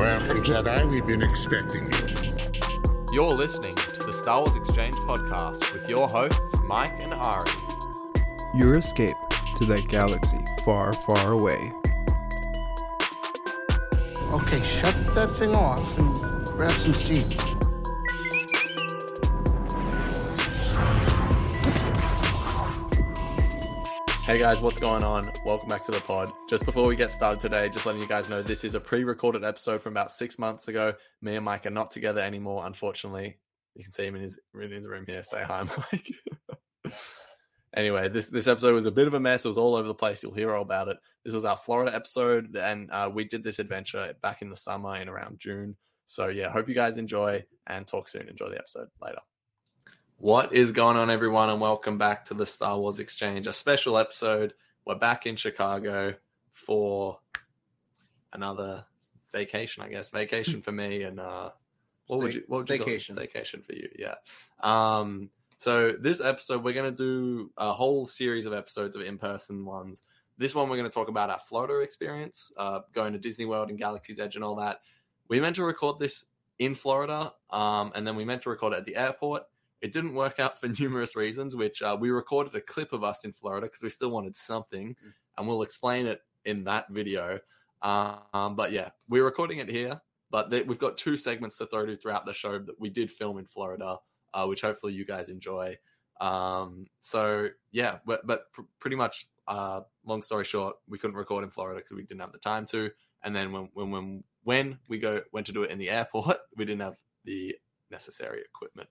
Welcome, Jedi. We've been expecting you. You're listening to the Star Wars Exchange podcast with your hosts, Mike and Ari. Your escape to that galaxy far, far away. Okay, shut that thing off and grab some seat. Hey guys, what's going on? Welcome back to the pod. Just before we get started today, just letting you guys know this is a pre recorded episode from about six months ago. Me and Mike are not together anymore, unfortunately. You can see him in his, in his room here. Say hi, Mike. anyway, this, this episode was a bit of a mess. It was all over the place. You'll hear all about it. This was our Florida episode, and uh, we did this adventure back in the summer in around June. So, yeah, hope you guys enjoy and talk soon. Enjoy the episode later. What is going on, everyone, and welcome back to the Star Wars Exchange, a special episode. We're back in Chicago for another vacation, I guess. Vacation for me, and uh, what would you? What would you call it? Staycation. Staycation for you, yeah. Um, so this episode, we're gonna do a whole series of episodes of in-person ones. This one, we're gonna talk about our Florida experience, uh, going to Disney World and Galaxy's Edge and all that. We meant to record this in Florida, um, and then we meant to record it at the airport. It didn't work out for numerous reasons, which uh, we recorded a clip of us in Florida because we still wanted something, and we'll explain it in that video. Um, but yeah, we're recording it here, but th- we've got two segments to throw to throughout the show that we did film in Florida, uh, which hopefully you guys enjoy. Um, so yeah, but, but pr- pretty much, uh, long story short, we couldn't record in Florida because we didn't have the time to. And then when, when, when, when we go, went to do it in the airport, we didn't have the necessary equipment.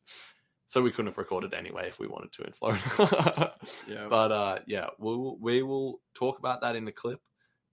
So we couldn't have recorded anyway if we wanted to in Florida. Yeah. But uh, yeah, we'll we will talk about that in the clip,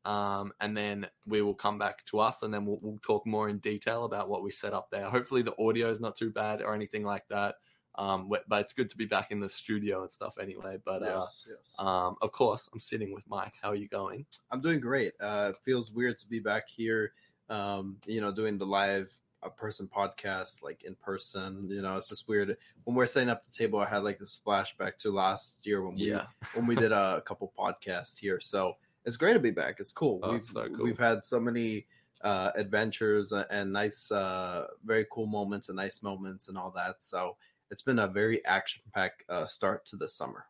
um, and then we will come back to us, and then we'll, we'll talk more in detail about what we set up there. Hopefully, the audio is not too bad or anything like that. Um, but it's good to be back in the studio and stuff anyway. But yes, yes. uh, um, of course, I'm sitting with Mike. How are you going? I'm doing great. Uh, it feels weird to be back here, um, you know, doing the live uh, person podcast, like in person. You know, it's just weird. When we're setting up the table, I had like this flashback to last year when we Yeah, when we did a, couple podcasts here. So it's great to be back. It's cool. Oh, we've it's so cool. we've had so many uh, adventures and nice, uh, very cool moments and nice moments and all that. So it's been a very action packed uh, start to the summer.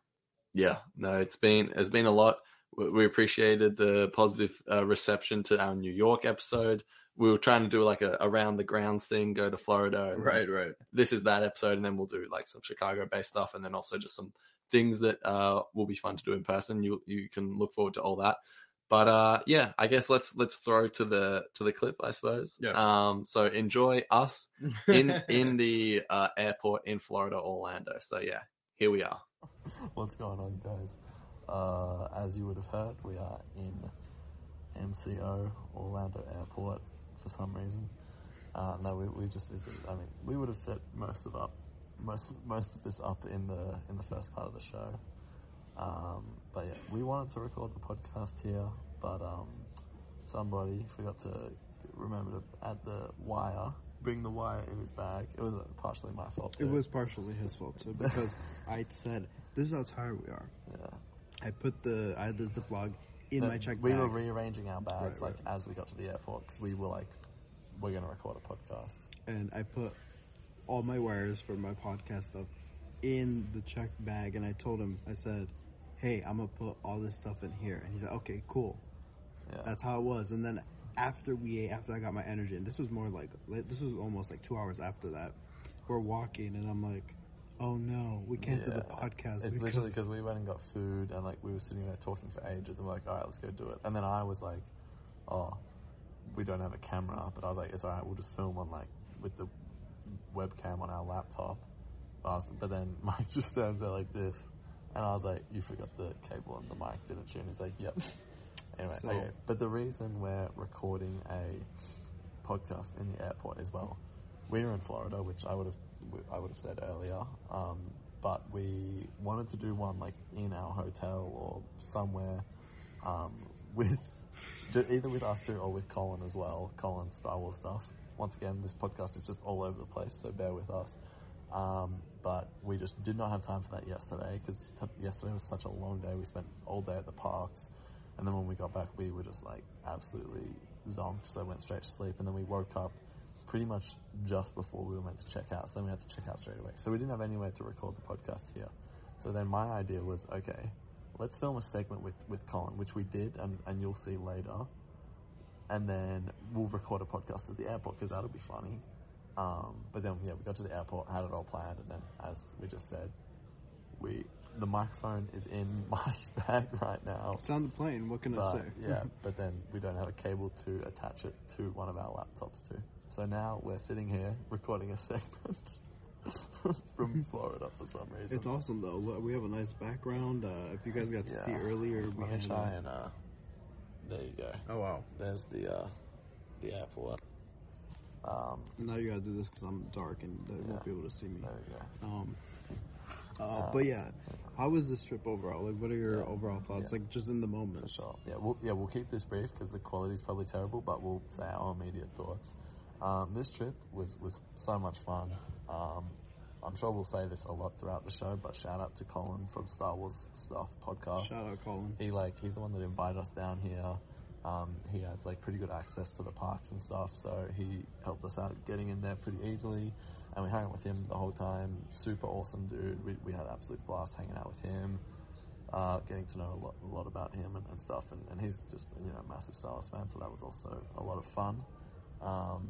yeah. No, it's been it's been a lot. We we appreciated the positive uh, reception to our New York episode. We were trying to do like a around the grounds thing, go to Florida, Right, right. this is that episode, and then we'll do like some Chicago based stuff, and then also just some things that uh, will be fun to do in person. You you can look forward to all that. But uh, yeah, I guess let's let's throw to the to the clip, I suppose. Yeah. Um. So enjoy us in in the uh, airport in Florida, Orlando. So yeah, here we are. What's going on, guys? Uh, as you would have heard, we are in MCO Orlando Airport for some reason. Uh, no, we, we just visited. I mean, we would have set most of up most most of this up in the in the first part of the show. Um, but yeah, we wanted to record the podcast here, but um, somebody forgot to remember to add the wire, bring the wire in his bag. It was partially my fault. It was partially his fault too because I said, "This is how tired we are." Yeah. I put the I had the Ziploc in my check we bag. were rearranging our bags Right, like as we got to the airport because we were like, we're gonna record a podcast. and I put all my wires for my podcast stuff in the check bag. And I told him, I said, "Hey, I'm gonna put all this stuff in here." And he said, "Okay, cool." Yeah. That's how it was. And then after we ate, after I got my energy, and this was more like like- this was almost like two hours after that. We're walking, and I'm like, "Oh no, we can't do the Yeah. podcast." It's literally because we went and got food and like we were sitting there talking for ages and we're like, all right, let's go do it. And then I was like, oh, we don't have a camera, but I was like, it's all right, we'll just film on like with the webcam on our laptop. But, I was, but then Mike just stands there like this, and I was like, you forgot the cable on the mic, didn't you? And he's like, yep. Anyway, So- okay. But the reason we're recording a podcast in the airport as well, we were in Florida, which I would have I would have said earlier. Um, but we wanted to do one like in our hotel or somewhere um, with either with us two or with Colin as well. Colin Star Wars stuff. Once again, this podcast is just all over the place, so bear with us. Um, but we just did not have time for that yesterday because t- yesterday was such a long day. We spent all day at the parks, and then when we got back, we were just like absolutely zonked, so went straight to sleep, and then we woke up pretty much just before we were meant to check out. So then we had to check out straight away. So we didn't have anywhere to record the podcast here. So then my idea was, okay, let's film a segment with, with Colin, which we did, and, and you'll see later. And then we'll record a podcast at the airport because that'll be funny. Um, but then, yeah, we got to the airport, had it all planned, and then, as we just said, we the microphone is in my bag right now. It's on the plane. What can I But, say? yeah, but then we don't have a cable to attach it to one of our laptops to. So now we're sitting here recording a segment from Florida for some reason. It's awesome though. Look, We have a nice background. Uh, if you guys got to see earlier, we had, try uh, and uh, there you go. Oh wow! There's the uh, the airport. Um, Now you gotta do this because I'm dark and they Yeah. won't be able to see me. there you go. Um, uh, Uh, but yeah, how was this trip overall? Like, what are your Yeah. overall thoughts? Yeah. Like, just in the For moment. sure. Yeah, we'll, yeah, we'll keep this brief because the quality's probably terrible, but we'll say our immediate thoughts. Um, this trip was, was so much fun. Um, I'm sure we'll say this a lot throughout the show, but shout out to Colin from Star Wars Stuff podcast. Shout out, Colin. He like he's the one that invited us down here. Um, he has like pretty good access to the parks and stuff, so he helped us out getting in there pretty easily. And we hung out with him the whole time. Super awesome dude. We, we had an absolute blast hanging out with him, uh, getting to know a lot, a lot about him and, and stuff. And, and he's just you know a massive Star Wars fan, so that was also a lot of fun. Um,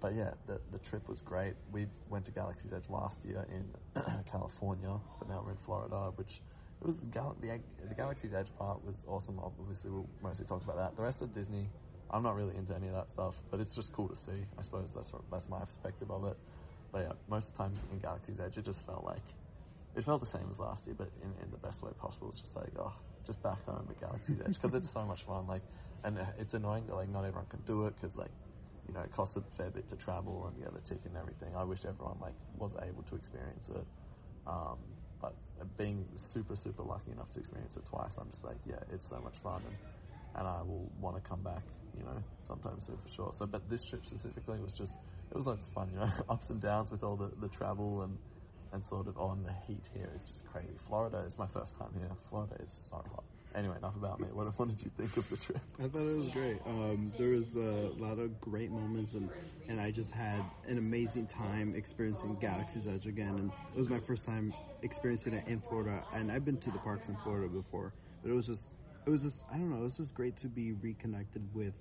but yeah, the the trip was great. We went to Galaxy's Edge last year in California, but now we're in Florida, which it was Gal- the, the Galaxy's Edge part was awesome. Obviously, we'll mostly talk about that. The rest of Disney, I'm not really into any of that stuff, but it's just cool to see. I suppose that's that's my perspective of it. But yeah, most of the time in Galaxy's Edge, it just felt like it felt the same as last year, but in, in the best way possible. It's just like oh, just back home at Galaxy's Edge because it's so much fun. Like, and uh, it's annoying that like not everyone can do it because like you know, it costs a fair bit to travel and get the ticket and everything. I wish everyone like was able to experience it. Um, but being super, super lucky enough to experience it twice, I'm just like, yeah, it's so much fun and, and I will want to come back, you know, sometime soon for sure. So, but this trip specifically was just, it was loads of fun, you know, ups and downs with all the, the travel and, and sort of on the heat here is just crazy. Florida is my first time here. Florida is so hot. Anyway, enough about me. What, what did you think of the trip? I thought it was great. Um, there was a lot of great moments, and, and I just had an amazing time experiencing Galaxy's Edge again. And it was my first time experiencing it in Florida. And I've been to the parks in Florida before, but it was just, it was just, I don't know, it was just great to be reconnected with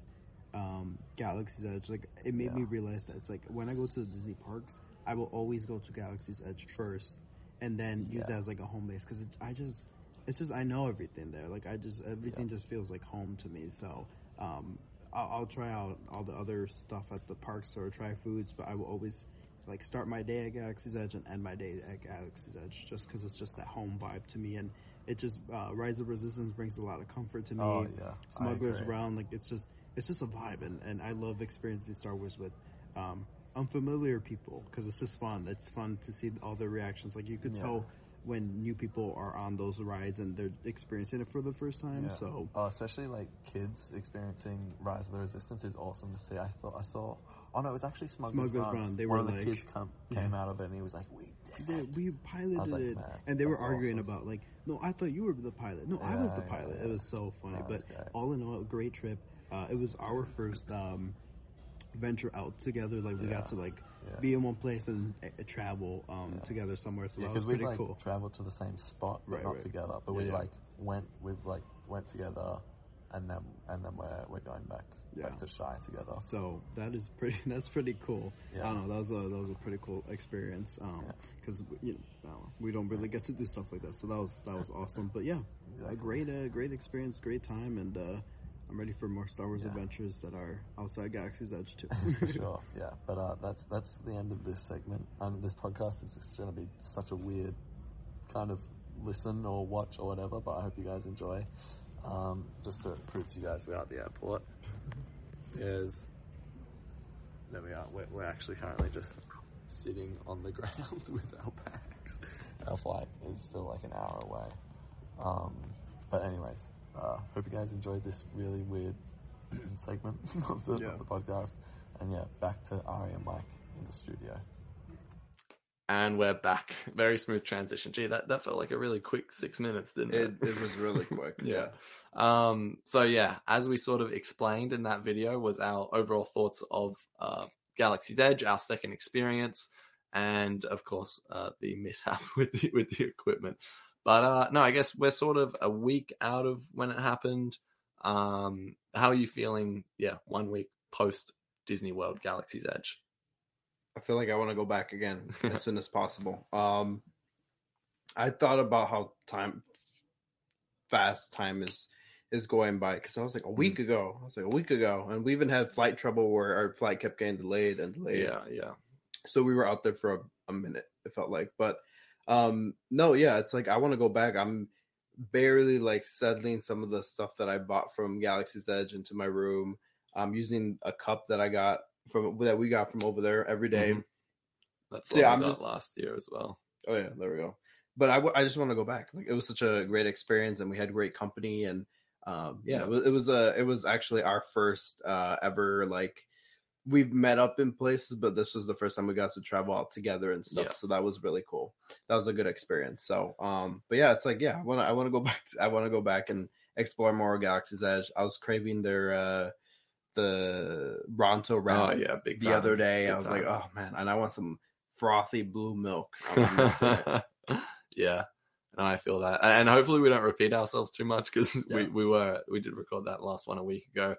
um, Galaxy's Edge. Like it made me realize that it's like when I go to the Disney parks, I will always go to Galaxy's Edge first, and then use Yeah. that as like a home base because I just it's just I know everything there. Like I just everything just feels like home to me. So um, I'll, I'll try out all the other stuff at the parks or try foods, but I will always like start my day at Galaxy's Edge and end my day at Galaxy's Edge just because it's just that home vibe to me and. It just uh, Rise of Resistance brings a lot of comfort to me. Oh, yeah. Smugglers Run, like it's just it's just a vibe, and, and I love experiencing Star Wars with um, unfamiliar people because it's just fun. It's fun to see all the reactions. Like you could Yeah. tell when new people are on those rides and they're experiencing it for the first time. Yeah. So Oh, especially like kids experiencing Rise of the Resistance is awesome to see. I thought I saw. Oh no, it was actually Smugglers, Smugglers Run. Run, they One were of the like- kids come, came out of it and he was like, "We did yeah, it." we piloted like, it, and they were arguing awesome. about like, no, I thought you were the pilot. No, I was the pilot. yeah, It was so funny, but great. all in all, great trip. Uh, it was our first um, venture out together. Like we Yeah. got to like Yeah. be in one place and uh, travel um, Yeah. together somewhere. So Yeah, that was we pretty like cool. traveled to the same spot, but Right, not right. together. But we like went, we like went together, and then and then we're we're going back back to Chi together. So that is pretty. That's pretty cool. Yeah. I don't know. That was a that was a pretty cool experience. Um, because you know we don't really get to do stuff like that. So that was that was awesome. But yeah, a great uh, great experience, great time, and uh, I'm ready for more Star Wars Yeah. adventures that are outside Galaxy's Edge too. sure, yeah. But uh, that's that's the end of this segment. Um, this podcast is just going to be such a weird kind of listen or watch or whatever. But I hope you guys enjoy. Um, just to prove to you guys, we are at the airport. Is there we are. We're, we're actually currently just sitting on the ground with our bags. Our flight is still like an hour away. Um, but anyways, uh, hope you guys enjoyed this really weird segment of the, Yeah. of the podcast. And yeah, back to Ari and Mike in the studio. And we're back. Very smooth transition. Gee, that, that felt like a really quick six minutes, didn't it? It, it was really quick. yeah. Um, so yeah, as we sort of explained in that video was our overall thoughts of uh, Galaxy's Edge, our second experience, and of course uh, the mishap with the with the equipment. But uh, no, I guess we're sort of a week out of when it happened. Um, how are you feeling? Yeah, one week post Disney World Galaxy's Edge. I feel like I want to go back again as soon as possible. Um, I thought about how time fast time is is going by because I was like a week ago. I was like a week ago, and we even had flight trouble where our flight kept getting delayed and delayed. Yeah, yeah, So we were out there for a, a minute. It felt like, but um, no, yeah, it's like I want to go back. I'm barely like settling some of the stuff that I bought from Galaxy's Edge into my room. I'm using a cup that I got from that we got from over there every day. Mhm. That's So, yeah, I'm just- last year as well. Oh yeah, there we go. But I, w- I just want to go back. Like it was such a great experience, and we had great company, and um, yeah, Yeah. It, was, it was a it was actually our first uh, ever like we've met up in places, but this was the first time we got to travel out together and stuff. Yeah. So that was really cool. That was a good experience. So, um, but yeah, it's like yeah, I want to I want to go back. To, I want to go back and explore more Galaxy's Edge. I was craving their uh, the Ronto wrap Oh yeah, big the time. other day. Big I was like, oh man, and I want some frothy blue milk. Yeah, no, I feel that, and hopefully we don't repeat ourselves too much because we we were we did record that last one a week ago.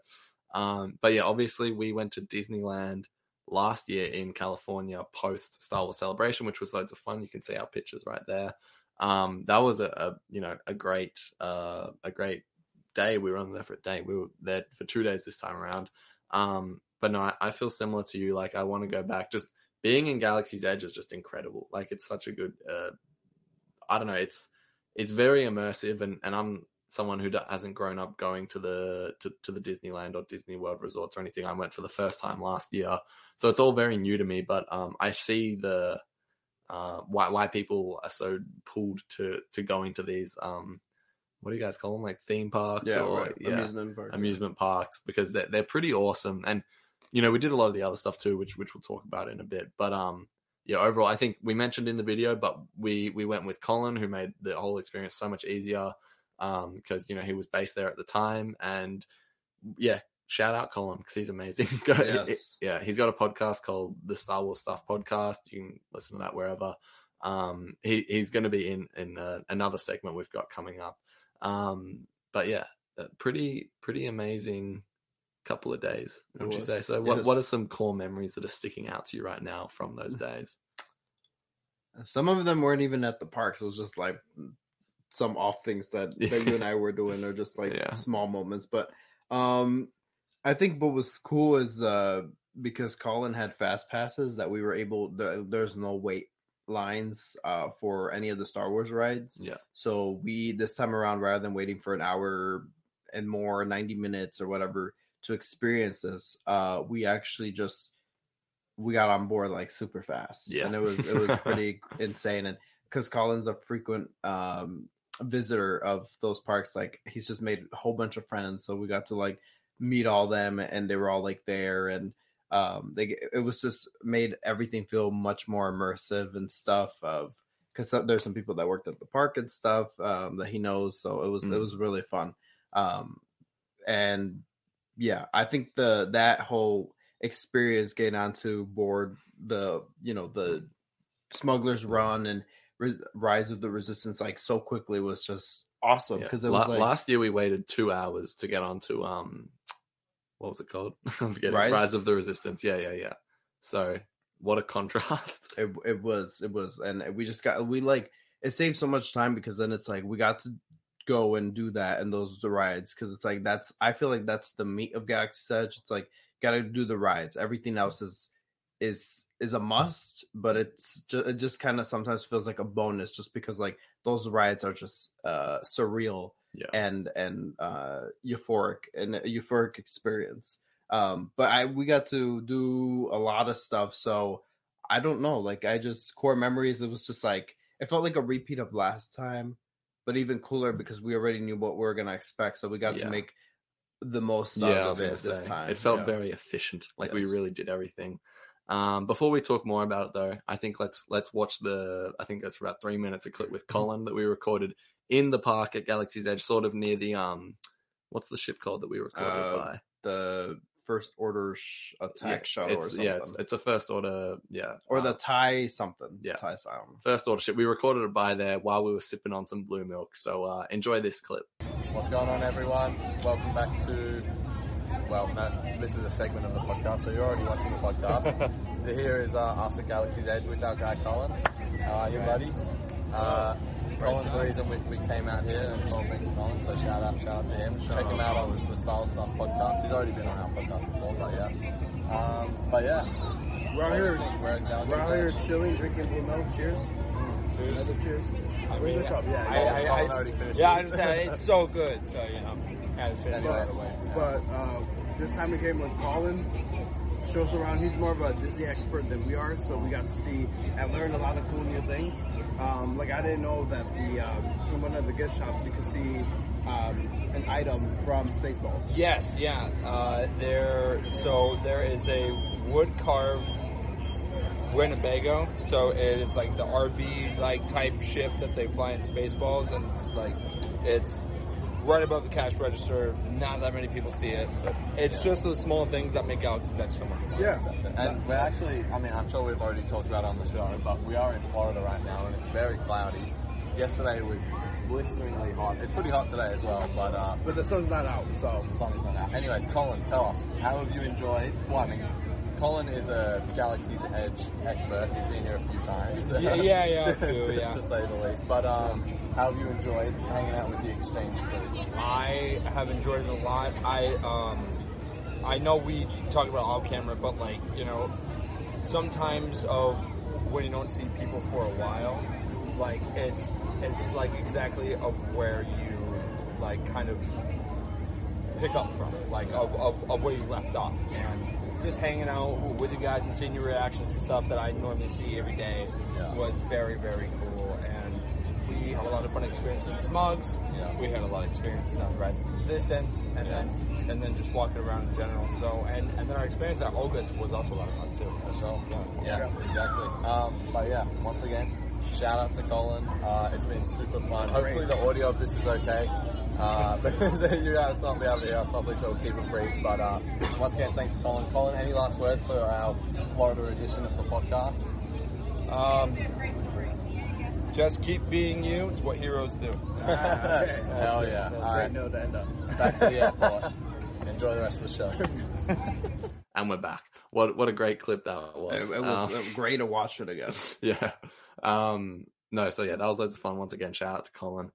Um, but yeah, obviously we went to Disneyland last year in California post Star Wars Celebration, which was loads of fun. You can see our pictures right there. Um, that was a, a you know a great uh a great day. We were on there for a day. We were there for two days this time around. Um, but no, I, I feel similar to you. Like I want to go back. Just being in Galaxy's Edge is just incredible. Like it's such a good. Uh, I don't know. It's it's very immersive, and and I'm someone who hasn't grown up going to the to, to the Disneyland or Disney World resorts or anything. I went for the first time last year, so it's all very new to me. But um, I see the uh, why why people are so pulled to to going to these um, what do you guys call them like theme parks Yeah, or right. yeah amusement park. amusement parks because they're they're pretty awesome. And you know, we did a lot of the other stuff too, which which we'll talk about in a bit. But um, yeah, overall, I think we mentioned in the video, but we we went with Colin, who made the whole experience so much easier. Um, because you know he was based there at the time, and yeah, shout out Colin because he's amazing. Go- Yes. yeah, he's got a podcast called the Star Wars Stuff Podcast. You can listen to that wherever. Um, he he's going to be in in uh, another segment we've got coming up. Um, but yeah, pretty pretty amazing couple of days. It Would you say so? What yes. what are some core memories that are sticking out to you right now from those days? Some of them weren't even at the parks. It was just like some off things that, that you and I were doing, or just like Yeah. small moments. But um, I think what was cool is uh, because Colin had fast passes that we were able. The, there's no wait lines uh, for any of the Star Wars rides. Yeah. So we this time around, rather than waiting for an hour and more, ninety minutes or whatever to experience this, uh, we actually just we got on board like super fast. Yeah. and it was it was pretty insane. And because Colin's a frequent um, visitor of those parks, like he's just made a whole bunch of friends, so we got to like meet all them, and they were all like there and um they it was just made everything feel much more immersive and stuff of because there's some people that worked at the park and stuff um that he knows so it was it Mm. was really fun um and yeah i think the that whole experience getting onto board the you know the smugglers run and Ri- rise of the resistance like so quickly was just awesome Yeah. because it La- was like last year we waited two hours to get onto um, what was it called? I'm forgetting. Rise? Rise? of the Resistance. Yeah, yeah, yeah. So what a contrast. it, it was it was and we just got we like it saved so much time because then it's like we got to go and do that and those the rides because it's like that's i feel like that's the meat of galaxy edge it's like gotta do the rides everything else is is is a must but it's just it just kind of sometimes feels like a bonus just because like those rides are just uh surreal Yeah. and and uh euphoric and a euphoric experience um but i we got to do a lot of stuff so i don't know like i just core memories it was just like it felt like a repeat of last time but even cooler because we already knew what we were gonna expect so we got Yeah. to make the most yeah, of it this say time it felt Yeah. very efficient. Like we really did everything. Um, before we talk more about it, though, I think let's let's watch the. I think it's about three minutes a clip with Colin that we recorded in the park at Galaxy's Edge, sort of near the um, what's the ship called that we recorded Uh, by? The first order sh- attack Yeah, shuttle or it's, something. yeah, it's, it's a first order, yeah, or the uh, TIE something. yeah. TIE sound. first order ship. We recorded it by there while we were sipping on some blue milk. So uh, enjoy this clip. What's going on, everyone? Welcome back to. Well, no, this is a segment of the podcast, so you're already watching the podcast. Here is uh, us at Galaxy's Edge with our guy Colin. How are you, buddy? Uh, Colin's the reason we, we came out here and told thanks to Colin, so shout out, shout out to him. Check him out on the Style Stuff podcast. He's already been on our podcast before, but yeah. Um, but yeah, We're out here. we're at We're out here chilling, drinking blue milk. Cheers. Another cheers. Where's the cup? Yeah. I- yeah. I- Colin already finished Yeah, I his. understand. It's so good. So you know, had to finish Anyway. right away. But uh, this time we came with Colin. Shows around. He's more of a Disney expert than we are, so we got to see and learn a lot of cool new things. Um, like I didn't know that the um, in one of the gift shops you could see um, an item from Spaceballs. Yes, yeah. Uh, there. So there is a wood carved Winnebago. So it is like the RV like type ship that they fly in Spaceballs, and it's like it's right above the cash register. Not that many people see it, but it's just those small things that make Galaxy's Edge so much fun. Yeah. And we're actually, I mean, I'm sure we've already talked about it on the show, but we are in Florida right now and it's very cloudy. Yesterday was blisteringly hot. It's pretty hot today as well, but uh, But the sun's not out, so the sun is not out. Anyways, Colin, tell us, how have you enjoyed? Well, I mean, Colin is a Galaxy's Edge expert. He's been here a few times. Yeah, yeah, yeah, to, a few, to- yeah. to say the least. But um, how have you enjoyed hanging out with the exchange crew? I have enjoyed it a lot. I um, I know we talk about off camera, but like you know, sometimes of when you don't see people for a while, like it's it's like exactly of where you like kind of pick up from, like of, of, of where you left off, and just hanging out with you guys and seeing your reactions to stuff that I normally see every day Yeah. was very very cool, and we had a lot of fun experiences with Smugs. Yeah. We had a lot of experiences on Rise of Resistance, and then and then just walking around in general. So and and then our experience at Oga's was also a lot of fun too. So, Yeah, exactly. Um, but yeah, once again, shout out to Colin. Uh, it's been super fun. Hopefully the audio of this is okay. Uh, you're not be able to hear us properly, so we'll keep it brief. But uh, once again, thanks to Colin. Colin, any last words for our Florida edition of the podcast? um, just keep being you. It's what heroes do. Hell yeah. All right, note to end up. back to the airport. Enjoy the rest of the show. and we're back. What what a great clip that was. it was Um, uh, great to watch it again. yeah. Um, no, so yeah, that was loads of fun. Once again, shout out to Colin.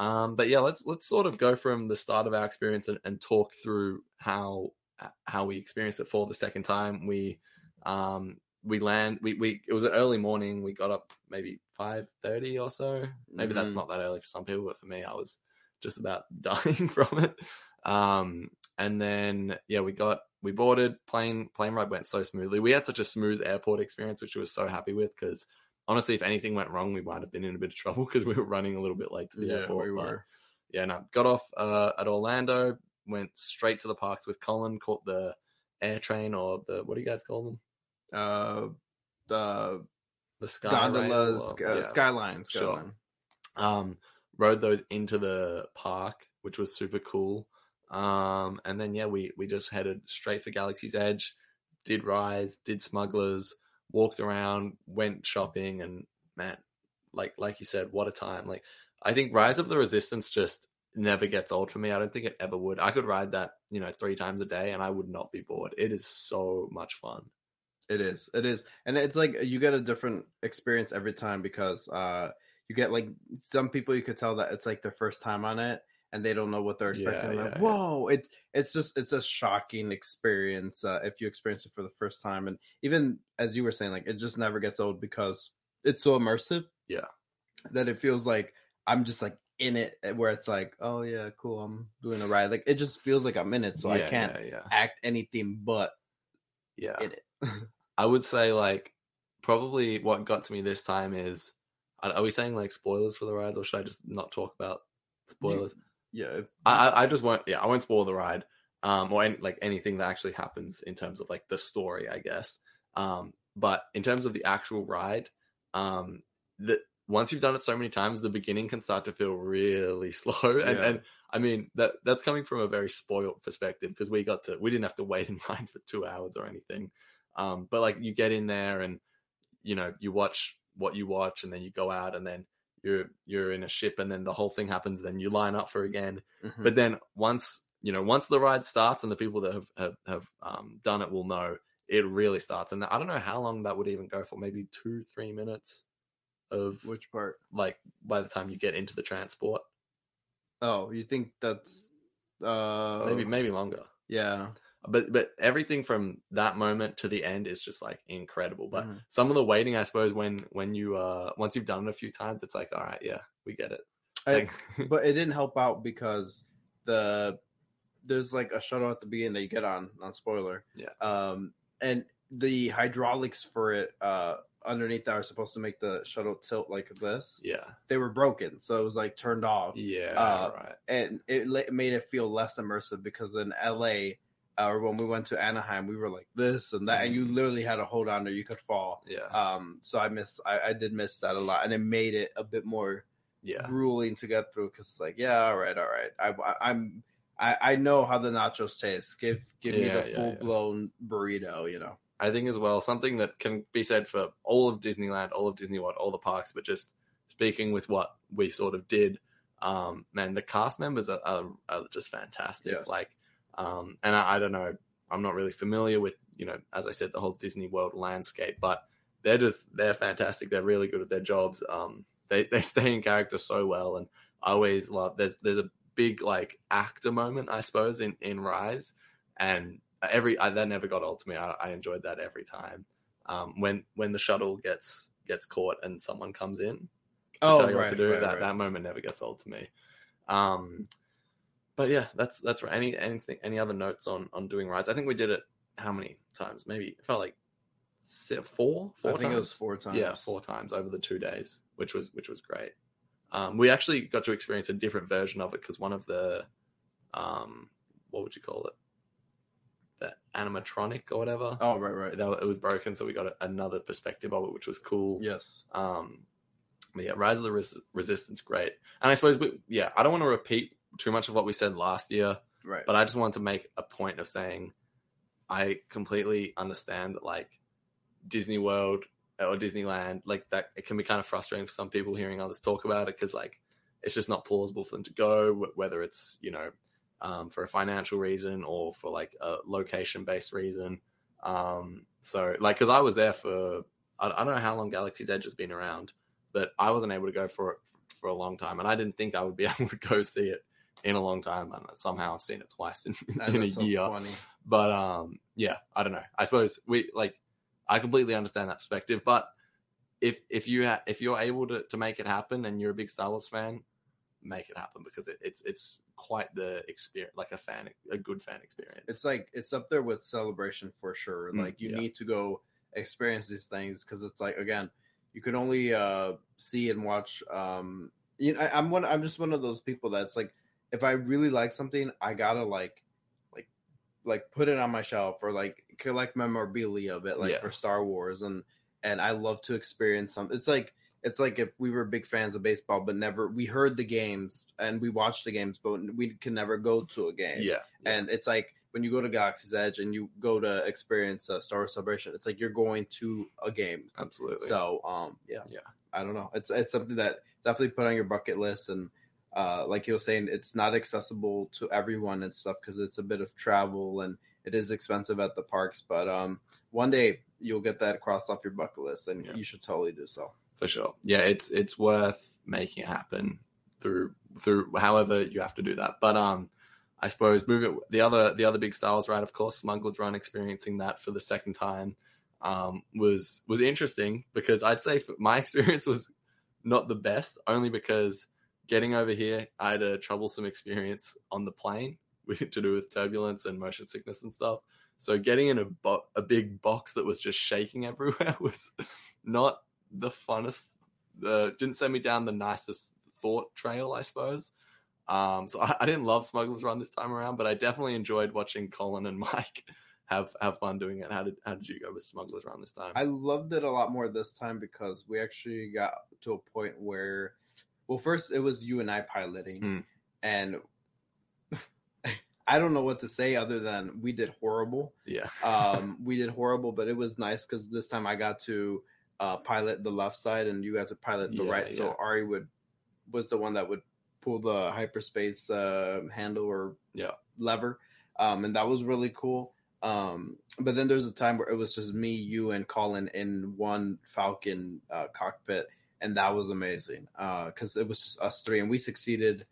Um, but yeah, let's let's sort of go from the start of our experience and, and talk through how how we experienced it for the second time. We um we land we, we it was an early morning. We got up maybe five thirty or so. Maybe that's Mhm. not that early for some people, but for me, I was just about dying from it. Um, and then yeah, we got we boarded plane plane ride went so smoothly. We had such a smooth airport experience, which we was so happy with because honestly, if anything went wrong, we might have been in a bit of trouble because we were running a little bit late to the Yeah, airport. we but were. yeah, no, got off uh, at Orlando, went straight to the parks with Colin, caught the air train or the what do you guys call them? Uh, the The sky gondolas, Rail or- uh, yeah. skyline, Sure. um, rode those into the park, which was super cool. Um, and then yeah, we we just headed straight for Galaxy's Edge, did Rise, did Smugglers, walked around, went shopping, and man, like like you said, what a time! Like I think Rise of the Resistance just never gets old for me. I don't think it ever would. I could ride that you know three times a day, and I would not be bored. It is so much fun. It is. It is. And it's like you get a different experience every time because uh you get like some people you could tell that it's like their first time on it and they don't know what they're Yeah, expecting. like, yeah, yeah. whoa, it's it's just it's a shocking experience uh, if you experience it for the first time. And even as you were saying, like it just never gets old because it's so immersive. Yeah. That it feels like I'm just like in it eh, where it's like, oh yeah, cool, I'm doing a ride. Like it just feels like I'm in it, so I can't Yeah, yeah. act anything but yeah. in it. I would say like probably what got to me this time is are we saying like spoilers for the rides or should I just not talk about spoilers? Yeah. I I- just won't yeah I won't spoil the ride um or any, like anything that actually happens in terms of like the story I guess Um, but in terms of the actual ride, um, the once you've done it so many times, the beginning can start to feel really slow. And, Yeah. and I mean that that's coming from a very spoiled perspective because we got to we didn't have to wait in line for two hours or anything. Um, but like you get in there and you know you watch what you watch, and then you go out, and then you're you're in a ship, and then the whole thing happens. Then you line up for again. Mhm. But then once you know once the ride starts, and the people that have have, have um, done it will know it really starts. And I don't know how long that would even go for. Maybe two three minutes of which part? like by the time you get into the transport, Oh, you think that's uh maybe maybe longer. yeah. But but everything from that moment to the end is just like incredible. But Mhm. some of the waiting, I suppose, when when you uh once you've done it a few times, it's like all right, yeah, we get it. I- but it didn't help out because the there's like a shuttle at the beginning that you get on non spoiler Yeah. um and the hydraulics for it uh underneath that are supposed to make the shuttle tilt like this yeah, they were broken so it was like turned off yeah, Uh, right. and it made it feel less immersive because in la uh, or when we went to anaheim we were like this and that and you literally had to hold on or you could fall Yeah, um so i miss I, I did miss that a lot and it made it a bit more yeah, grueling to get through because it's like, yeah, all right, all right. I, I I'm I, I know how the nachos taste. Give give me the yeah, full yeah. blown burrito. You know. I think as well something that can be said for all of Disneyland, all of Disney World, all the parks, but just speaking with what we sort of did, um, man, the cast members are, are, are just fantastic. Yes. Like, um, and I, I don't know, I'm not really familiar with you know, as I said, the whole Disney World landscape, but they're just they're fantastic. They're really good at their jobs. Um, they they stay in character so well, and I always love. There's there's a big like actor moment, I suppose, in in Rise, and every I, that never got old to me. I, I enjoyed that every time. Um, when when the shuttle gets gets caught and someone comes in to Oh, tell you what right, to do, right, that right. that moment never gets old to me. Um, but yeah, that's that's right. Any anything any other notes on on doing rides? I think we did it how many times? Maybe it felt like four four I think times. it was four times. Yeah, four times over the two days, which was which was great. Um, we actually got to experience a different version of it because one of the, um, what would you call it? The animatronic or whatever. Oh, right, right. That, it was broken, so we got a, another perspective of it, which was cool. Yes. Um, but yeah, Rise of the Res- Resistance, great. And I suppose, we, yeah, I don't want to repeat too much of what we said last year, Right. but I just wanted to make a point of saying I completely understand that like Disney World or Disneyland, like that, it can be kind of frustrating for some people hearing others talk about it because like it's just not plausible for them to go, whether it's you know um, for a financial reason or for like a location based reason. Um, so like, because I was there for I, I don't know how long Galaxy's Edge has been around, but I wasn't able to go for it for a long time, and I didn't think I would be able to go see it in a long time. And somehow I've seen it twice in, in a year. funny. But um, yeah, I don't know. I suppose we like. I completely understand that perspective, but if if you ha- if you're able to, to make it happen and you're a big Star Wars fan, make it happen because it, it's it's quite the experience, like a fan, a good fan experience. It's like it's up there with celebration for sure. Mm, Like you yeah. need to go experience these things because it's like again, you can only uh see and watch. Um, you know, I, I'm one. I'm just one of those people that's like, if I really like something, I gotta like, like, like put it on my shelf or like collect memorabilia of it, like Yeah. for Star Wars and and I love to experience some. It's like it's like if we were big fans of baseball, but never we heard the games and we watched the games, but we can never go to a game yeah, yeah. and it's like when you go to Galaxy's Edge and you go to experience a Star Wars Celebration, it's like you're going to a game. absolutely. So, um, yeah, Yeah. I don't know. It's it's something that definitely put on your bucket list, and uh, like you were saying, it's not accessible to everyone and stuff because it's a bit of travel and it is expensive at the parks. But um, one day you'll get that crossed off your bucket list, and Yeah. you should totally do so. for sure. Yeah, it's it's worth making it happen through through however you have to do that. But um, I suppose move it. The other the other big Star Wars ride, of course, Smuggler's Run. Experiencing that for the second time um, was was interesting because I'd say for, my experience was not the best, only because getting over here, I had a troublesome experience on the plane to do with turbulence and motion sickness and stuff. So getting in a bo- a big box that was just shaking everywhere was not the funnest. Didn't send me down the nicest thought trail, I suppose. Um, so I, I didn't love Smuggler's Run this time around, but I definitely enjoyed watching Colin and Mike have have fun doing it. How did how did you go with Smugglers Run this time? I loved it a lot more this time because we actually got to a point where, well, first it was you and I piloting, Mm. and I don't know what to say other than we did horrible. yeah, Um, we did horrible, but it was nice because this time I got to uh, pilot the left side and you got to pilot the Yeah, right. So. Ari would was the one that would pull the hyperspace uh, handle or Yeah. lever, um, and that was really cool. Um, but then there's a time where it was just me, you, and Colin in one Falcon uh, cockpit, and that was amazing because it was just us three, and we succeeded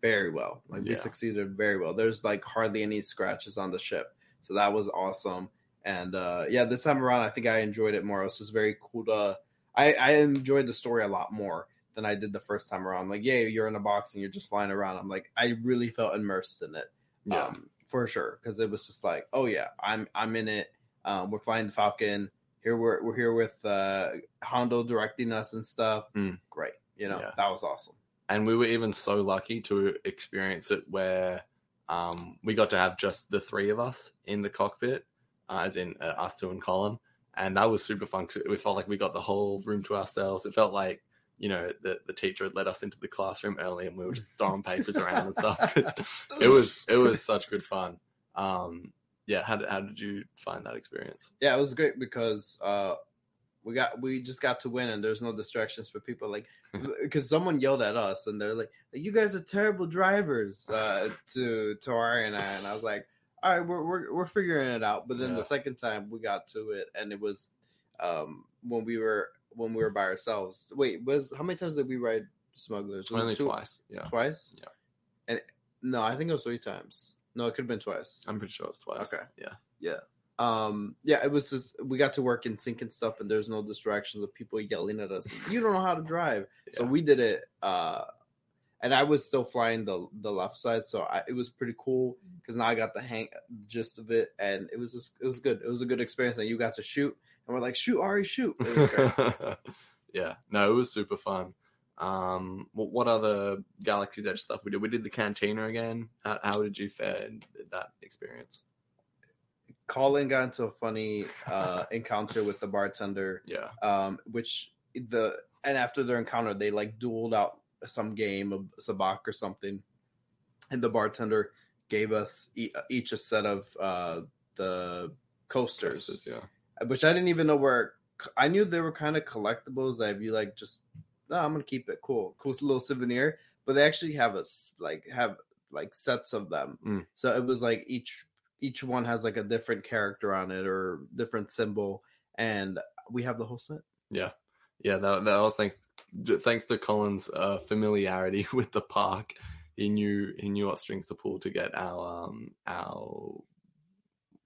very well. Like we succeeded very well. There's like hardly any scratches on the ship, so that was awesome. And uh, yeah, this time around, I think I enjoyed it more. It was just very cool to. I, I enjoyed the story a lot more than I did the first time around. Like, yeah, you're in a box and you're just flying around. I'm like, I really felt immersed in it yeah, um, for sure because it was just like oh yeah i'm i'm in it um, we're flying the falcon here we're, we're here with uh hondo directing us and stuff Mm. great you know Yeah. that was awesome and we were even so lucky to experience it where um, we got to have just the three of us in the cockpit, uh, as in uh, us two and Colin, and that was super fun. 'cause we felt like we got the whole room to ourselves. It felt like you know the the teacher had let us into the classroom early, and we were just throwing papers around and stuff. it was it was such good fun. Um, yeah, how did how did you find that experience? yeah it was great because uh we got we just got to win and there's no distractions for people like because someone yelled at us and they're like you guys are terrible drivers uh to to Ari and I and I was like all right we're we're, we're figuring it out but then Yeah. the second time we got to it and it was um when we were when we were by ourselves wait was how many times did we ride smugglers Was Only two- twice. Yeah, twice Yeah. and no I think it was three times no it could have been twice I'm pretty sure it was twice. Okay. Yeah. Yeah. Um yeah it was just we got to work in sync and stuff and there's no distractions of people yelling at us you don't know how to drive so we did it uh and i was still flying the the left side so I, it was pretty cool because now i got the hang gist of it and it was just it was good it was a good experience and you got to shoot and we're like shoot ari shoot it was great yeah, no, it was super fun. Um, what, what other Galaxy's Edge stuff we did? We did the Cantina again. How, how did you fare in that experience? colin got into a funny uh encounter with the bartender Yeah, um, which the and after their encounter, they like dueled out some game of sabacc or something, and the bartender gave us e- each a set of uh, the coasters, Coasters, yeah, which I didn't even know were. I knew they were kind of collectibles that if you like just, no, I'm gonna keep it cool, cool little souvenir. But they actually have us like have like sets of them, Mm. so it was like each each one has like a different character on it or different symbol, and we have the whole set. yeah, yeah. That, that was thanks thanks to Colin's uh, familiarity with the park. He knew he knew what strings to pull to get our um our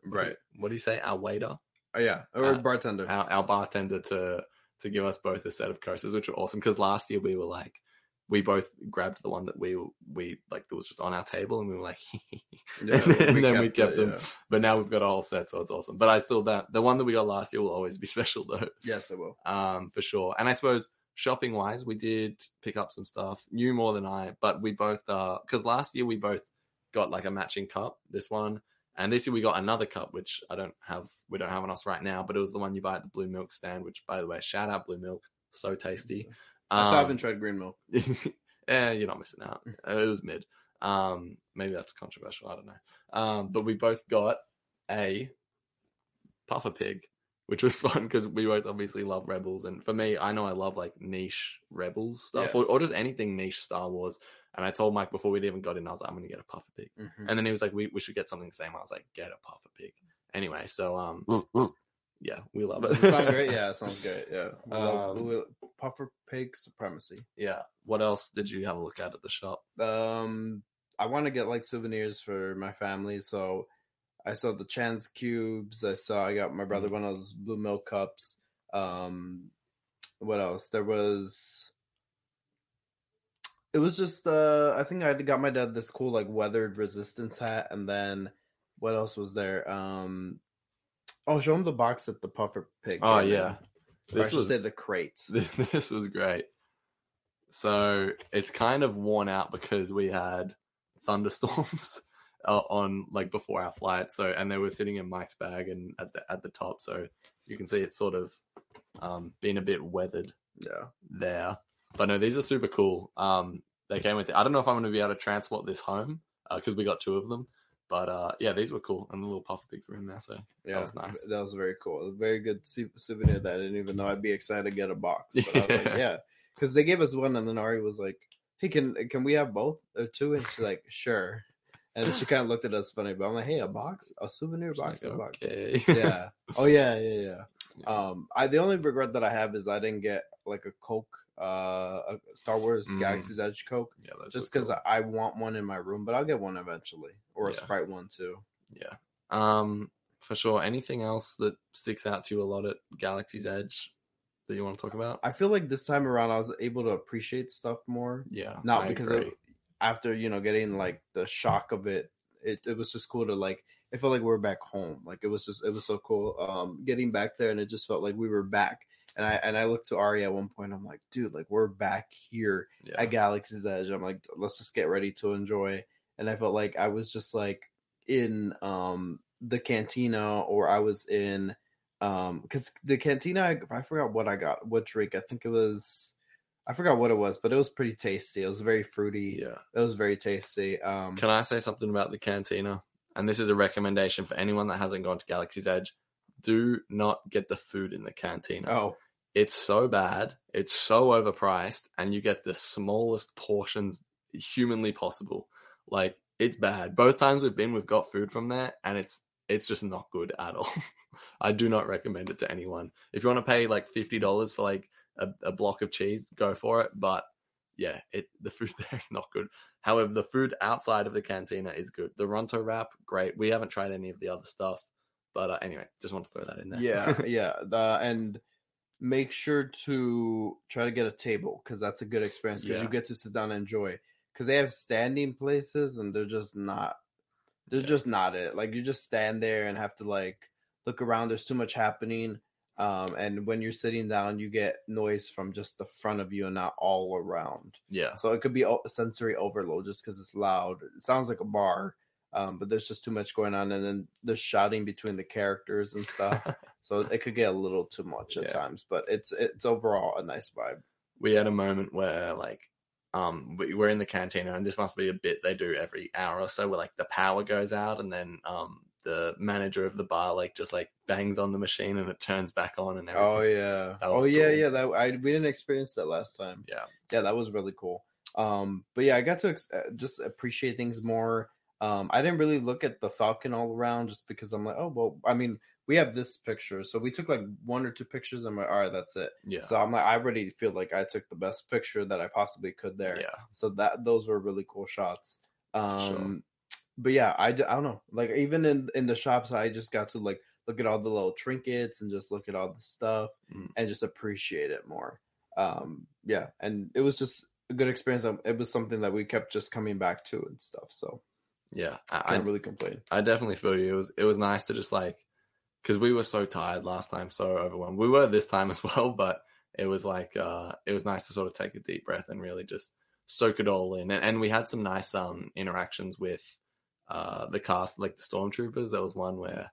Right. What do you say? Our waiter. Oh yeah, or Uh, bartender. our, our bartender to to give us both a set of coasters, which were awesome. Because last year we were like, we both grabbed the one that we we like that was just on our table, and we were like, Yeah, and then we kept it, them. yeah. But now we've got a whole set, so it's awesome. But I still that the one that we got last year will always be special though, Yes, it will. um, for sure. And I suppose shopping wise, we did pick up some stuff, new more than I, but we both uh because last year we both got like a matching cup. This one. And this year we got another cup, which I don't have. We don't have on us right now, but it was the one you buy at the Blue Milk stand. Which, by the way, shout out Blue Milk, so tasty. I still Um, haven't tried green milk. yeah, you're not missing out. It was mid. Um, maybe that's controversial. I don't know. Um, but we both got a puffer pig, which was fun because we both obviously love Rebels, and for me, I know I love like niche Rebels stuff or, or just anything niche Star Wars. And I told Mike before we'd even got in, I was like, I'm gonna get a puffer pig, Mhm. and then he was like, we we should get something the same. I was like, get a puffer pig. Anyway, so um, yeah, we love it. Does it sound great? Yeah, it sounds great. Yeah, We love- Um, we- puffer pig supremacy. yeah. What else did you have a look at at the shop? Um, I want to get like souvenirs for my family, so I saw the Chance cubes. I saw I got my brother one of those blue milk cups. Um, what else? There was. It was just uh I think I got my dad this cool like weathered resistance hat and then what else was there? Um Oh, show him the box that the puffer pig. Oh, in. yeah. Or I This should was say the crate. this was great. So it's kind of worn out because we had thunderstorms uh, on like before our flight. So and they were sitting in Mike's bag and at the at the top, so you can see it's sort of um, been a bit weathered Yeah. there. But no, these are super cool. Um, they came with. it. I don't know if I'm going to be able to transport this home because we got two of them. But uh, yeah, these were cool, and the little puff pigs were in there. So Yeah, that was nice. That was very cool. A very good souvenir that I didn't even know I'd be excited to get a box. But I was like, Yeah. yeah, because they gave us one, and then Ari was like, "Hey, can can we have both or two? And she's like, "Sure." And she kind of looked at us funny, but I'm like, "Hey, a box, a souvenir box, like, a box." okay. Yeah. Oh yeah, yeah, yeah. Yeah. Um, I the only regret that I have is I didn't get like a Coke, uh, a Star Wars Mm. Galaxy's Edge Coke, yeah, just because cool. I want one in my room, but I'll get one eventually, or a Yeah. Sprite one too. Yeah. Um, for sure. Anything else that sticks out to you a lot at Galaxy's Edge that you want to talk about? I feel like this time around I was able to appreciate stuff more. yeah. Not I because of, after you know getting like the shock of it, it it was just cool to like. It felt like we were back home. Like it was just it was so cool. Um, getting back there and it just felt like we were back. And I and I looked to Ari at one point. I'm like, dude, like we're back here yeah. at Galaxy's Edge. I'm like, let's just get ready to enjoy. And I felt like I was just like in um the cantina or I was in um because the cantina I, I forgot what I got what drink I think it was I forgot what it was but it was pretty tasty it was very fruity yeah. it was very tasty um Can I say something about the cantina? And this is a recommendation for anyone that hasn't gone to Galaxy's Edge. Do not get the food in the cantina. oh It's so bad. It's so overpriced, and you get the smallest portions humanly possible. Like it's bad. Both times we've been, we've got food from there, and it's it's just not good at all. I do not recommend it to anyone. If you want to pay like fifty dollars for like a, a block of cheese, go for it. But yeah, it the food there is not good. However, the food outside of the cantina is good. The Ronto wrap, great. We haven't tried any of the other stuff, but uh, anyway, just want to throw that in there. yeah yeah the and make sure to try to get a table because that's a good experience because Yeah. you get to sit down and enjoy. Because they have standing places and they're just not they're Yeah. just not it. Like you just stand there and have to like look around. There's too much happening um and when you're sitting down you get noise from just the front of you and not all around. Yeah, so it could be sensory overload just because it's loud. It sounds like a bar um, but there's just too much going on and then the shouting between the characters and stuff so it could get a little too much at Yeah. times but it's it's overall a nice vibe we had a moment where like um we were in the cantina and this must be a bit they do every hour or so where like the power goes out and then um the manager of the bar like just like bangs on the machine and it turns back on and everything. oh yeah oh yeah cool. yeah that i we didn't experience that last time yeah yeah that was really cool um but yeah i got to ex- uh, just appreciate things more um i didn't really look at the falcon all around just because i'm like oh well i mean we have this picture so we took like one or two pictures i'm like all right that's it. Yeah. So i'm like i already feel like i took the best picture that i possibly could there. Yeah. So that those were really cool shots. Um but yeah I, I don't know like even in in the shops i just got to like look at all the little trinkets and just look at all the stuff Mm. and just appreciate it more. Um yeah and it was just a good experience Um, it was something that we kept just coming back to and stuff so yeah i I, really complain. I definitely feel you. It was it was nice to just like because we were so tired last time so overwhelmed. We were this time as well but it was like uh it was nice to sort of take a deep breath and really just soak it all in. And, and we had some nice um interactions with uh the cast like the stormtroopers. There was one where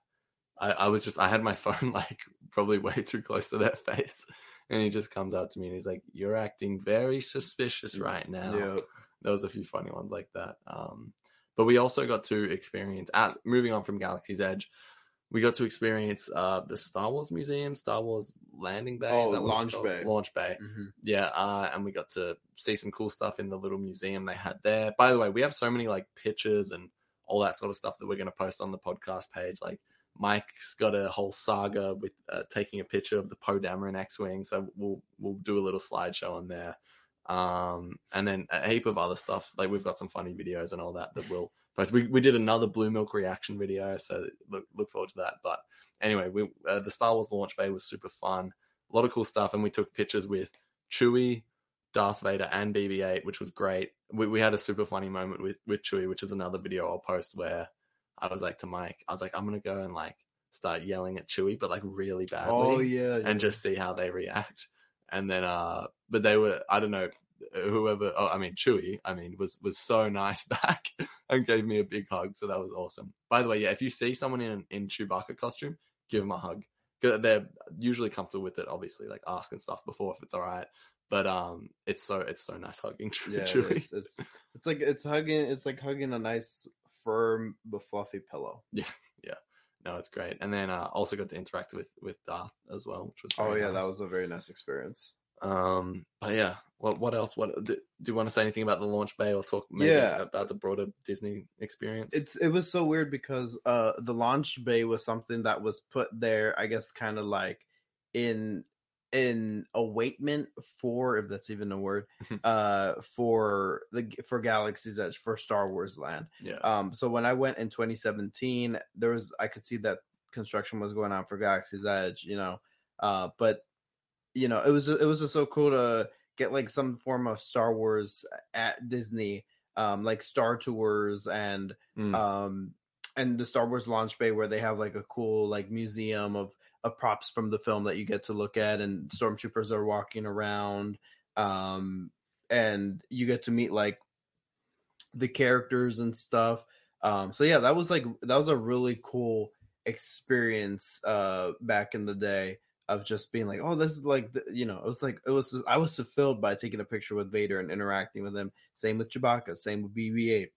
I, I was just i had my phone like probably way too close to their face. And he just comes out to me and he's like you're acting very suspicious right now. Yeah there was a few funny ones like that. Um, but we also got to experience at moving on from Galaxy's Edge, we got to experience uh, the Star Wars Museum, Star Wars Landing Bay, Oh, is that what it's Launch? Bay. Launch Bay. hmm Yeah, uh, and we got to see some cool stuff in the little museum they had there. By the way, we have so many like pictures and all that sort of stuff that we're going to post on the podcast page. Like Mike's got a whole saga with uh, taking a picture of the Poe Dameron X-wing, so we'll we'll do a little slideshow on there. Um, and then a heap of other stuff. Like we've got some funny videos and all that that we'll post. We we did another Blue Milk reaction video, so look look forward to that. But anyway, we uh, the Star Wars launch bay was super fun. A lot of cool stuff, and we took pictures with Chewie, Darth Vader, and BB-8, which was great. We we had a super funny moment with with Chewie, which is another video I'll post where I was like to Mike, I was like, I'm gonna go and like start yelling at Chewie, but like really badly oh yeah yeah. and just see how they react. And then, uh, but they were, I don't know, whoever, oh, I mean, Chewy, I mean, was, was so nice back. and gave me a big hug. So that was awesome. By the way, yeah, if you see someone in in Chewbacca costume, give them a hug. They're usually comfortable with it. Obviously, like asking stuff before if it's all right. But um, it's so it's so nice hugging Chewie. Yeah, it is. it's it's like it's hugging. It's like hugging a nice, firm but fluffy pillow. Yeah, yeah. No, it's great. And then uh, also got to interact with with Darth as well, which was Oh yeah, nice. that was a very nice experience. Um, but yeah, what what else? What do, you want to say anything about the launch bay or talk maybe Yeah. about the broader Disney experience? It's it was so weird because uh the launch bay was something that was put there, I guess, kind of like in in awaitment for if that's even a word uh for the for galaxy's edge for star wars land yeah, Um, so when I went in 2017, there was I could see that construction was going on for Galaxy's Edge, you know. Uh, but you know, it was it was just so cool to get like some form of Star Wars at Disney, um, like Star Tours and Mm. um and the Star Wars launch bay where they have like a cool like museum of of props from the film that you get to look at and stormtroopers are walking around um and you get to meet like the characters and stuff um so yeah that was like that was a really cool experience uh back in the day of just being like oh this is like the, you know it was like it was i was fulfilled by taking a picture with vader and interacting with him. Same with chewbacca same with bb8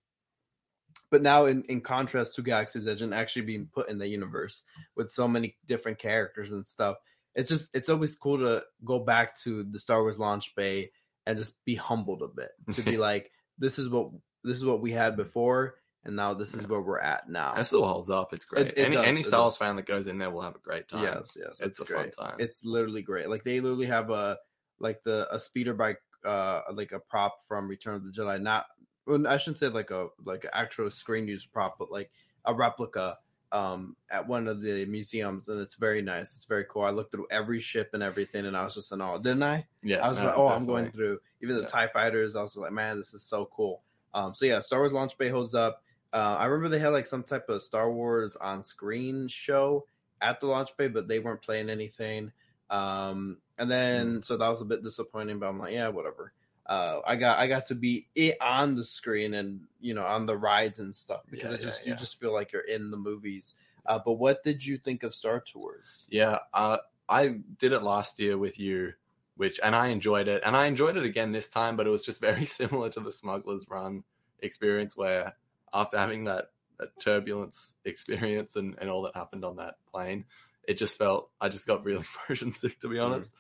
but now in, in contrast to galaxy's edge and actually being put in the universe with so many different characters and stuff it's just it's always cool to go back to the star wars launch bay and just be humbled a bit to be like this is what this is what we had before and now this is where we're at now it still holds up. It's great. It- it any does, any it Star Wars does. fan that goes in there will have a great time. yes yes it's, a great fun time. it's literally great like they literally have a like the a speeder bike uh like a prop from return of the jedi not well, i shouldn't say like a like an actual screen use prop but like a replica um at one of the museums and it's very nice it's very cool i looked through every ship and everything and i was just in awe didn't i yeah, I was no, like, oh, I'm going through even the Yeah. TIE Fighters. I was like, man, this is so cool. Um, so yeah, Star Wars Launch Bay holds up. Uh, I remember they had like some type of Star Wars on screen show at the Launch Bay, but they weren't playing anything. Um, and then Hmm. so that was a bit disappointing, but I'm like, yeah, whatever. Uh, I got I got to be it on the screen and you know on the rides and stuff because Yeah, it just yeah, you yeah. just feel like you're in the movies. Uh, but what did you think of Star Tours? Yeah, uh, I did it last year with you, which and I enjoyed it, and I enjoyed it again this time, but it was just very similar to the Smugglers Run experience, where after having that, that turbulence experience and, and all that happened on that plane, it just felt I just got really motion sick to be honest.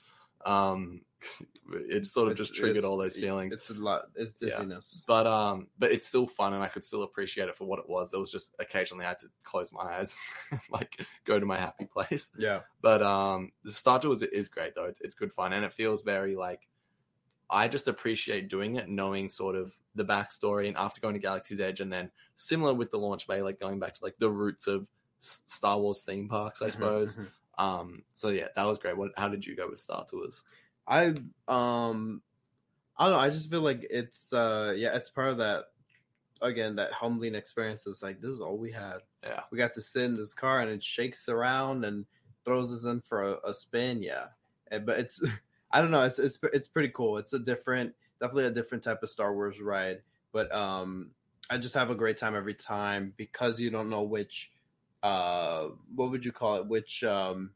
Um, it sort of It's- just triggered all those feelings. It's a lot. It's Yeah. dizziness. but um but it's still fun and i could still appreciate it for what it was it was just occasionally i had to close my eyes like go to my happy place Yeah. but um the star tours is great though it's, it's good fun and it feels very like i just appreciate doing it knowing sort of the backstory and after going to galaxy's edge and then similar with the launch bay like going back to like the roots of S- star wars theme parks i Mhm, suppose mhm. um so yeah that was great what how did you go with star tours I um I don't know, I just feel like it's uh yeah, it's part of that again, that humbling experience It's like this is all we had. yeah We got to sit in this car and it shakes around and throws us in for a, a spin, yeah. And, but it's I don't know, it's it's it's pretty cool. It's a different definitely a different type of Star Wars ride. But um I just have a great time every time because you don't know which uh what would you call it, which um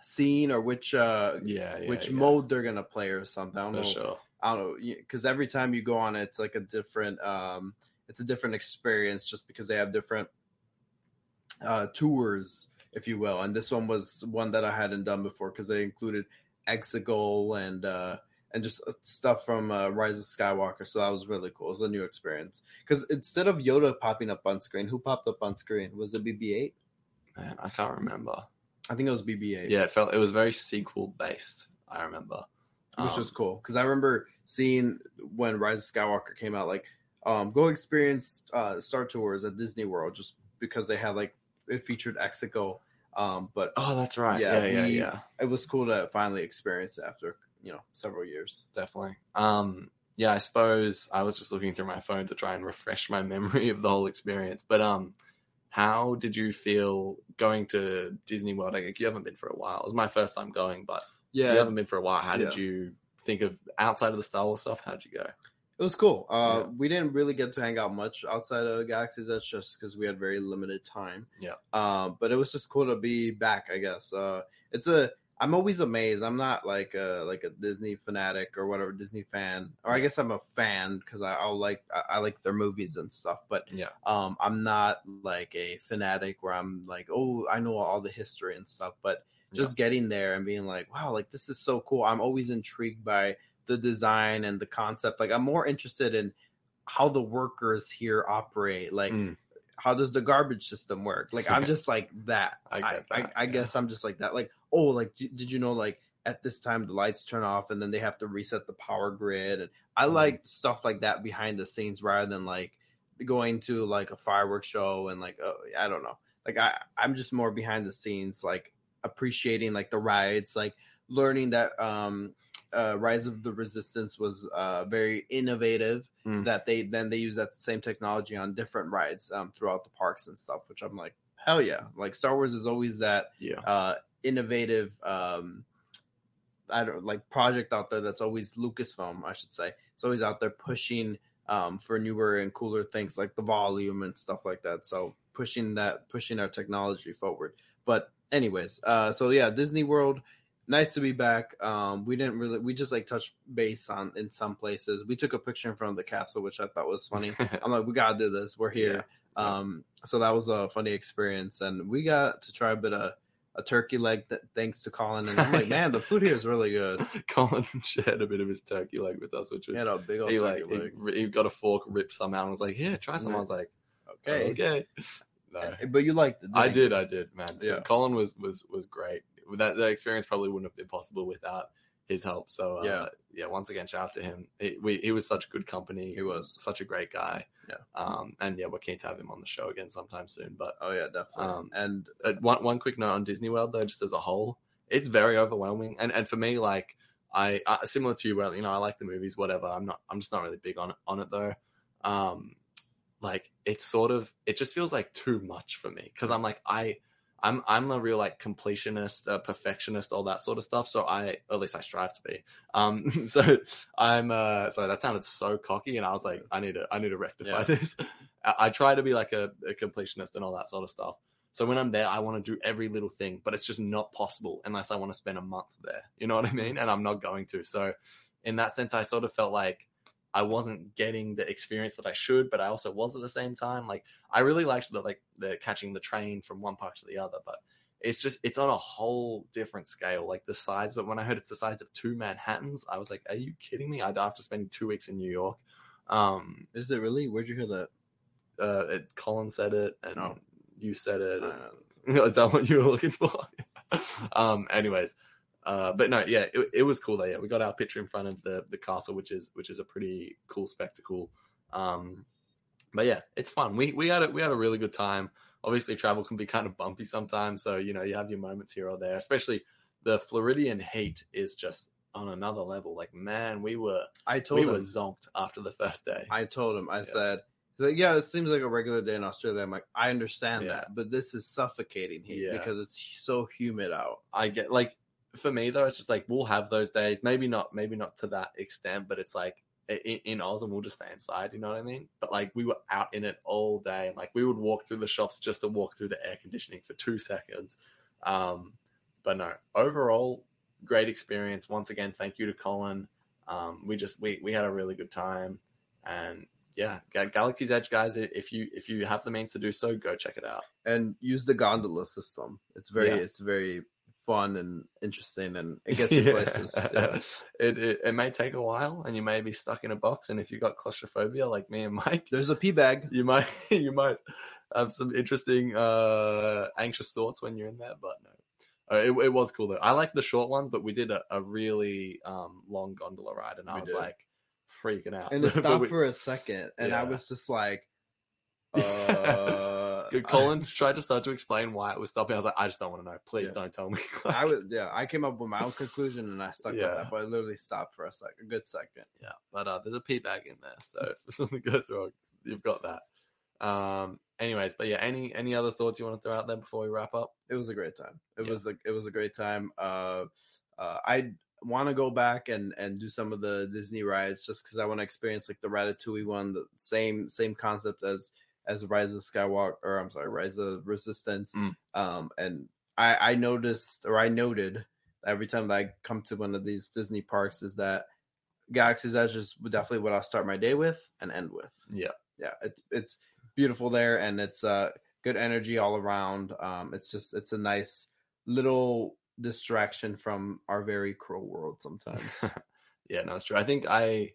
scene or which uh yeah, yeah which yeah, mode they're gonna play or something. I don't for know. sure I don't know because every time you go on it's like a different um it's a different experience just because they have different uh tours, if you will. And this one was one that I hadn't done before because they included Exegol and uh and just uh, stuff from uh, Rise of Skywalker. So that was really cool. It was a new experience because instead of Yoda popping up on screen, who popped up on screen? Was it BB-8? man i can't remember I think it was BB-8. Yeah, it felt it was very sequel based. I remember, which Um, was cool because I remember seeing when Rise of Skywalker came out, like, um, go experience uh, Star Tours at Disney World just because they had like it featured Exegol. Um, but Oh, that's right. Yeah, Yeah, yeah, we- yeah, it was cool to finally experience after you know several years. definitely. Um, yeah, I suppose I was just looking through my phone to try and refresh my memory of the whole experience. But um, how did you feel going to Disney World? Like, you haven't been for a while. It was my first time going, but yeah you haven't been for a while. How did you think of outside of the Star Wars stuff? How'd you go? it was cool. Uh, Yeah. We didn't really get to hang out much outside of Galaxy's That's just because we had very limited time. Yeah. Um, but it was just cool to be back. I guess. Uh, it's a. I'm always amazed. I'm not like a like a Disney fanatic or whatever Disney fan, or I guess I'm a fan because I I'll like I, I like their movies and stuff. But Yeah. um, I'm not like a fanatic where I'm like, oh, I know all the history and stuff. But just getting there and being like, wow, like this is so cool. I'm always intrigued by the design and the concept. Like I'm more interested in how the workers here operate. Like Mm. How does the garbage system work? Like I'm just like that. I I get I, that, I yeah. guess I'm just like that. Like oh, like d- did you know like at this time the lights turn off and then they have to reset the power grid and I Mhm. like stuff like that behind the scenes rather than like going to like a fireworks show and like oh, I don't know. Like I I'm just more behind the scenes like appreciating like the rides like learning that um uh, Rise of the Resistance was uh, very innovative. Mm. That they then they use that same technology on different rides um, throughout the parks and stuff. Which I'm like, hell yeah! Like Star Wars is always that Yeah. uh, innovative. Um, I don't like project out there that's always Lucasfilm, I should say. It's always out there pushing um, for newer and cooler things like the volume and stuff like that. So pushing that, pushing our technology forward. But anyways, uh, so yeah, Disney World nice to be back. Um, we didn't really, we just like touched base on in some places. We took a picture in front of the castle, which I thought was funny. I'm like, we gotta do this. We're here. Yeah. Um, so that was a funny experience, and we got to try a bit of a turkey leg th- thanks to Colin. And I'm like, man, the food here is really good. Colin shared a bit of his turkey leg with us, which He was a big old he turkey like leg. he got a fork ripped some out, and was like, "Yeah, try some." I was like, Okay, "Okay." No, but you liked it. I you? did, I did, man. Yeah. Colin was was was great. That that experience probably wouldn't have been possible without his help. So uh, Yeah. yeah, Once again, shout out to him. He, we, he was such good company. He was. such a great guy. Yeah. Um, and yeah, we're keen to have him on the show again sometime soon. But Oh yeah, definitely. Um, and uh, one one quick note on Disney World though, just as a whole, it's very overwhelming. And and for me, like I uh, similar to you, where you know I like the movies, whatever. I'm not. I'm just not really big on it on it though. Um, like it's sort of it just feels like too much for me because I'm like I. I'm I'm a real like completionist, uh, perfectionist, all that sort of stuff. So I, or at least I strive to be. Um, so I'm. Uh, sorry, that sounded so cocky, and I was like, I need to, I need to rectify Yeah. this. I, I try to be like a, a completionist and all that sort of stuff. So when I'm there, I want to do every little thing, but it's just not possible unless I want to spend a month there. You know what I mean? And I'm not going to. So in that sense, I sort of felt like I wasn't getting the experience that I should, but I also was at the same time. Like I really liked the like the catching the train from one park to the other, but it's just it's on a whole different scale. Like the size, but when I heard it's the size of two Manhattans, I was like, "Are you kidding me?" I'd after spending two weeks in New York. Um, is it really? Where'd you hear that? uh, it, Colin said it, and Oh. you said it. Uh, is that what you were looking for? um. Anyways, uh, but no, yeah, it, it was cool though. Yeah, we got our picture in front of the the castle, which is which is a pretty cool spectacle. Um, but yeah, it's fun. We we had a, we had a really good time. Obviously, travel can be kind of bumpy sometimes, so you know you have your moments here or there. Especially the Floridian heat is just on another level. Like man, we were I told we him. were zonked after the first day. I told him. I Yeah. said, he's like, yeah, it seems like a regular day in Australia. I'm like, I understand Yeah. that, but this is suffocating heat Yeah. because it's so humid out. I get like for me though, it's just like we'll have those days. Maybe not, maybe not to that extent, but it's like in, in Oz and we'll just stay inside. You know what I mean? But like we were out in it all day, and like we would walk through the shops just to walk through the air conditioning for two seconds. Um, but no, overall, great experience. Once again, thank you to Colin. Um, we just we we had a really good time, and yeah, Galaxy's Edge guys. If you if you have the means to do so, go check it out. And use the gondola system. It's very, Yeah. it's very fun and interesting, and it gets you places. Yeah. it, it it may take a while, and you may be stuck in a box. And if you've got claustrophobia, like me and Mike, There's a pee bag. you might you might have some interesting uh anxious thoughts when you're in there. But no, uh, it, it was cool though. I like the short ones, but we did a, a really um long gondola ride, and I We was did. like freaking out. And it stopped we- for a second, and I was just like, uh, Colin tried to start to explain why it was stopping. I was like, I just don't want to know. Please Yeah. don't tell me. I was, yeah, I came up with my own conclusion, and I stuck Yeah. with that. But I literally stopped for a second, a good second. Yeah, but uh, there's a pee bag in there, so if something goes wrong, you've got that. Um. Anyways, but yeah, any any other thoughts you want to throw out there before we wrap up? it was a great time. It Yeah. was a it was a great time. Uh, uh, I want to go back and and do some of the Disney rides just because I want to experience like the Ratatouille one, the same same concept as as Rise of Skywalker, or I'm sorry, Rise of Resistance. Mm. Um, and I I noticed or I noted every time that I come to one of these Disney parks is that Galaxy's Edge is definitely what I'll start my day with and end with. Yeah. yeah, it's it's beautiful there, and it's uh good energy all around. Um, it's just it's a nice little distraction from our very cruel world sometimes. yeah, no, it's true. I think I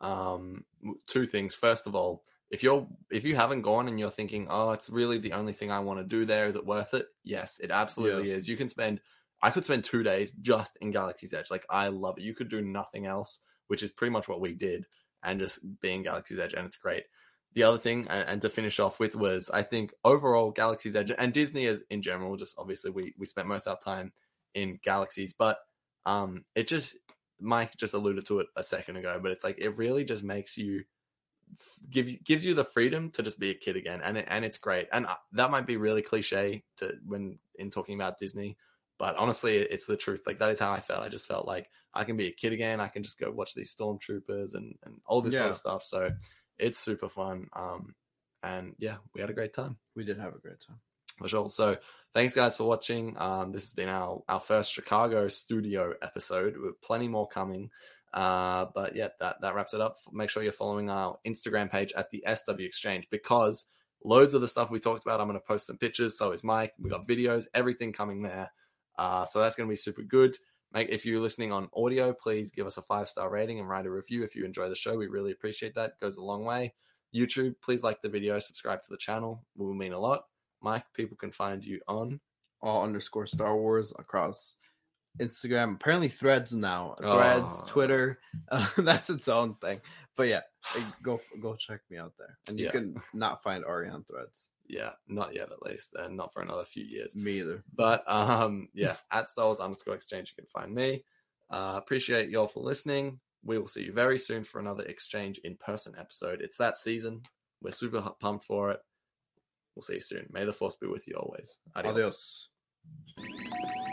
um two things. First of all, if you're if you haven't gone and you're thinking, oh, it's really the only thing I want to do there, is it worth it? Yes, it absolutely Yes. is. You can spend I could spend two days just in Galaxy's Edge. Like I love it. You could do nothing else, which is pretty much what we did, and just be in Galaxy's Edge, and it's great. The other thing, and, and to finish off with, was I think overall Galaxy's Edge and Disney is in general, just obviously we we spent most of our time in Galaxies, but um, it just Mike just alluded to it a second ago, but it's like it really just makes you give you gives you the freedom to just be a kid again, and it, and it's great. And uh, that might be really cliche to when in talking about Disney, but honestly, it's the truth. Like that is how I felt. I just felt like I can be a kid again. I can just go watch these stormtroopers and and all this sort of stuff. So it's super fun. Um, and yeah, we had a great time we did have a great time. for sure. So thanks guys for watching. Um, this has been our our first Chicago studio episode with plenty more coming. Uh, but yeah, that that wraps it up. Make sure you're following our Instagram page at the SW Exchange because loads of the stuff we talked about, I'm going to post some pictures. So is Mike. We got videos, everything coming there. Uh, so that's going to be super good. Make if you're listening on audio, please give us a five star rating and write a review if you enjoy the show. We really appreciate that. It goes a long way. YouTube, please like the video, subscribe to the channel. It will mean a lot. Mike, people can find you on. All underscore Star Wars across Instagram. Apparently, Threads now. Threads, Oh. Twitter. Uh, that's its own thing. But yeah, uh, go go check me out there, and you Yeah. can not find Ari on Threads. Yeah, not yet at least, and not for another few years. Me either. But um, yeah, at Wars underscore exchange, you can find me. Uh, appreciate y'all for listening. We will see you very soon for another exchange in person episode. It's that season. We're super pumped for it. We'll see you soon. May the force be with you always. Adios. Adios.